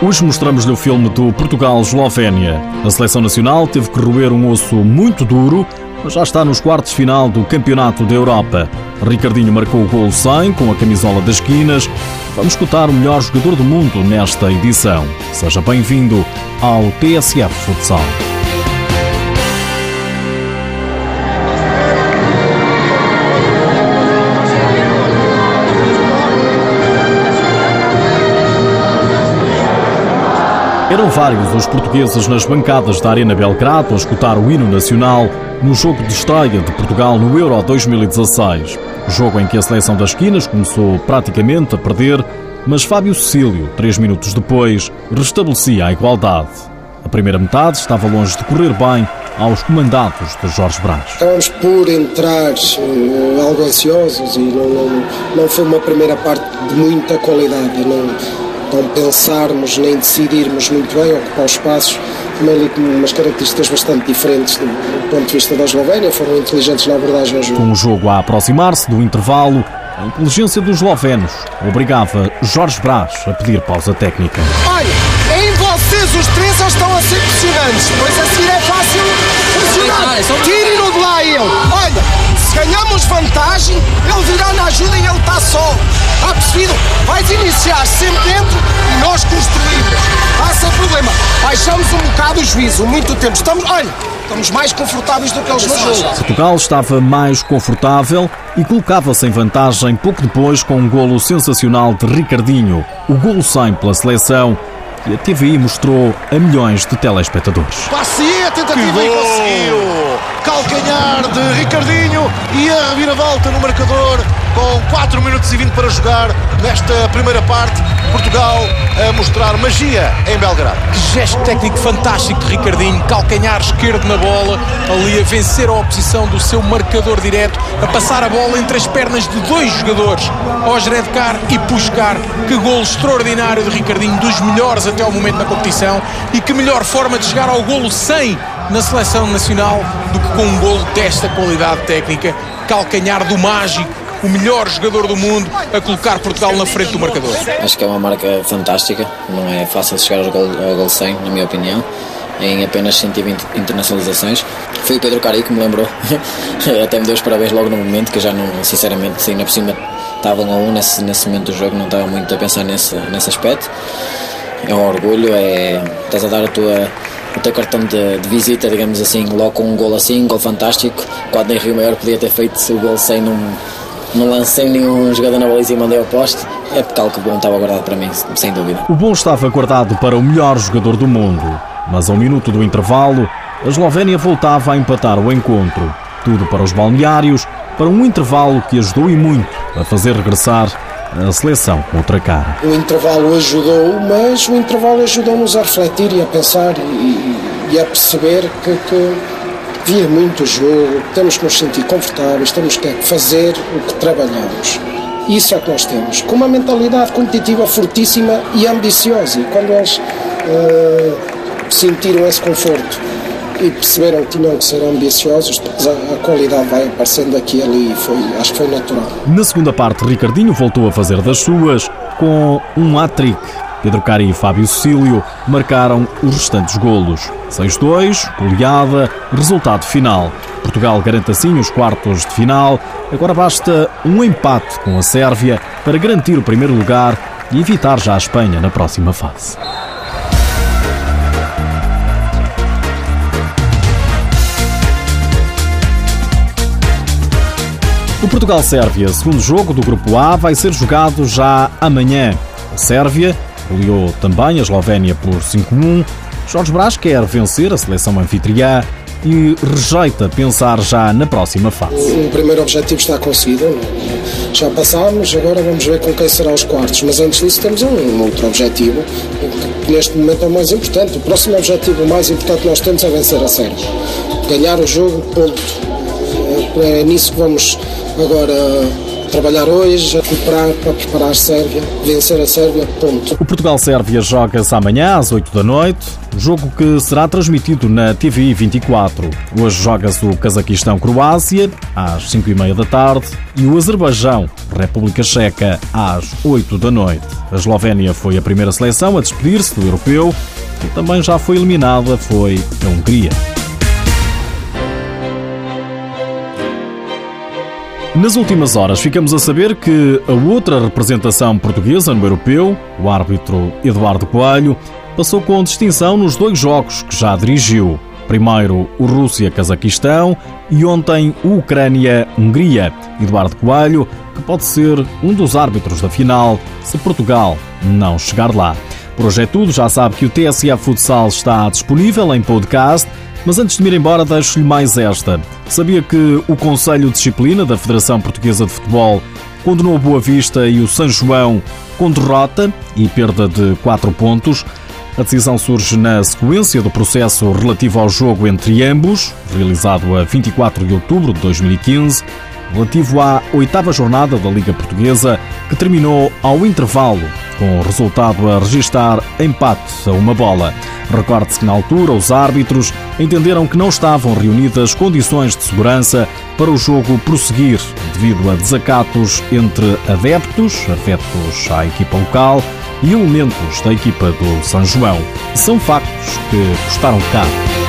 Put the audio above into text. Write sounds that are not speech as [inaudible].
Hoje mostramos-lhe o filme do Portugal-Eslovénia. A seleção nacional teve que roer um osso muito duro, mas já está nos quartos final do Campeonato da Europa. Ricardinho marcou o gol 100 com a camisola das esquinas. Vamos escutar o melhor jogador do mundo nesta edição. Seja bem-vindo ao TSF Futsal. Eram vários os portugueses nas bancadas da Arena Belgrado a escutar o hino nacional no jogo de estreia de Portugal no Euro 2016. Jogo em que a seleção das esquinas começou praticamente a perder, mas Fábio Cecílio, três minutos depois, restabelecia a igualdade. A primeira metade estava longe de correr bem aos comandados de Jorge Brás. Acabamos por entrar uh, algo ansiosos e não, não, não foi uma primeira parte de muita qualidade. Não, não pensarmos nem decidirmos muito bem, ocupar os espaços, também ali com umas características bastante diferentes do, do ponto de vista da Eslovénia, foram inteligentes na abordagem ao jogo. Com o jogo a aproximar-se do intervalo, a inteligência dos eslovenos obrigava Jorge Brás a pedir pausa técnica. Olha, em vocês os três já estão a ser pressionantes, pois a seguir é fácil pressionar. Tirem-no de lá ele. Olha, se ganhamos vantagem, ele Percebido? Vais iniciar sempre dentro e nós construímos. Passa o problema. Baixamos um bocado o juízo, muito tempo. Estamos, olha, estamos mais confortáveis do que eles no jogo. Portugal estava mais confortável e colocava-se em vantagem pouco depois com um golo sensacional de Ricardinho. O golo 100 pela seleção que a TVI mostrou a milhões de telespectadores. Passia, a tentativa e conseguiu! Calcanhar de Ricardinho e a reviravolta no marcador com 4 minutos e 20 para jogar nesta primeira parte. Portugal a mostrar magia em Belgrado. Que gesto técnico fantástico de Ricardinho, calcanhar esquerdo na bola, ali a vencer a oposição do seu marcador direto, a passar a bola entre as pernas de dois jogadores, Osredkar e Puskar. Que golo extraordinário de Ricardinho, dos melhores até ao momento na competição e que melhor forma de chegar ao golo 100 na seleção nacional do que com um golo desta qualidade técnica, calcanhar do mágico o melhor jogador do mundo a colocar Portugal na frente do marcador. Acho que é uma marca fantástica, não é fácil chegar ao gol, ao gol 100, na minha opinião, em apenas 120 internacionalizações. Foi o Pedro Cari que me lembrou, [laughs] até me deu os parabéns logo no momento, que eu já não, sinceramente, ainda por cima estavam a um nesse, nesse momento do jogo, não estava muito a pensar nesse, nesse aspecto. É um orgulho, é, estás a dar a tua o teu cartão de, de, visita, digamos assim, logo com um gol assim, um gol fantástico, quando em Rio Maior podia ter feito o gol sem num, não lancei nenhum jogador na baliza e mandei ao poste. É porque algo que bom estava guardado para mim, sem dúvida. O bom estava guardado para o melhor jogador do mundo, mas ao minuto do intervalo, a Eslovénia voltava a empatar o encontro. Tudo para os balneários, para um intervalo que ajudou e muito a fazer regressar a seleção com outra cara. O intervalo ajudou, mas o intervalo ajudou-nos a refletir e a pensar e, e a perceber que, que via muito jogo, temos que nos sentir confortáveis, temos que fazer o que trabalhamos. Isso é o que nós temos, com uma mentalidade competitiva fortíssima e ambiciosa. E quando eles uh, sentiram esse conforto e perceberam que tinham que ser ambiciosos, a, a qualidade vai aparecendo aqui e ali foi, acho que foi natural. Na segunda parte, Ricardinho voltou a fazer das suas com um hat-trick Pedro Cari e Fábio Cecílio marcaram os restantes golos. 6-2, goleada, resultado final. Portugal garante assim os quartos de final. Agora basta um empate com a Sérvia para garantir o primeiro lugar e evitar já a Espanha na próxima fase. O Portugal-Sérvia, segundo jogo do Grupo A, vai ser jogado já amanhã. A Sérvia goleou também a Eslovénia por 5-1. Jorge Brás quer vencer a seleção anfitriã e rejeita pensar já na próxima fase. O primeiro objetivo está conseguido. Já passámos, agora vamos ver com quem serão os quartos. Mas antes disso temos um outro objetivo, que neste momento é o mais importante. O próximo objetivo mais importante que nós temos é vencer a série. Ganhar o jogo, ponto. É nisso que vamos agora trabalhar hoje, recuperar para preparar a Sérvia, vencer a Sérvia, ponto. O Portugal-Sérvia joga-se amanhã às 8 da noite, jogo que será transmitido na TVI 24. Hoje joga-se o Cazaquistão-Croácia às 5 e meia da tarde e o Azerbaijão-República Checa às 8 da noite. A Eslovénia foi a primeira seleção a despedir-se do europeu e também já foi eliminada foi a Hungria. Nas últimas horas ficamos a saber que a outra representação portuguesa no europeu, o árbitro Eduardo Coelho, passou com distinção nos dois jogos que já dirigiu. Primeiro o Rússia-Cazaquistão e ontem o Ucrânia-Hungria. Eduardo Coelho, que pode ser um dos árbitros da final se Portugal não chegar lá. Por hoje é tudo, já sabe que o TSA Futsal está disponível em podcast mas antes de me ir embora, deixo-lhe mais esta. Sabia que o Conselho de Disciplina da Federação Portuguesa de Futebol condenou a Boa Vista e o São João com derrota e perda de 4 pontos. A decisão surge na sequência do processo relativo ao jogo entre ambos, realizado a 24 de outubro de 2015, relativo à oitava jornada da Liga Portuguesa, que terminou ao intervalo, com o resultado a registar empate a uma bola. Recorde-se que na altura os árbitros entenderam que não estavam reunidas condições de segurança para o jogo prosseguir, devido a desacatos entre adeptos, afetos à equipa local e elementos da equipa do São João. São factos que custaram caro.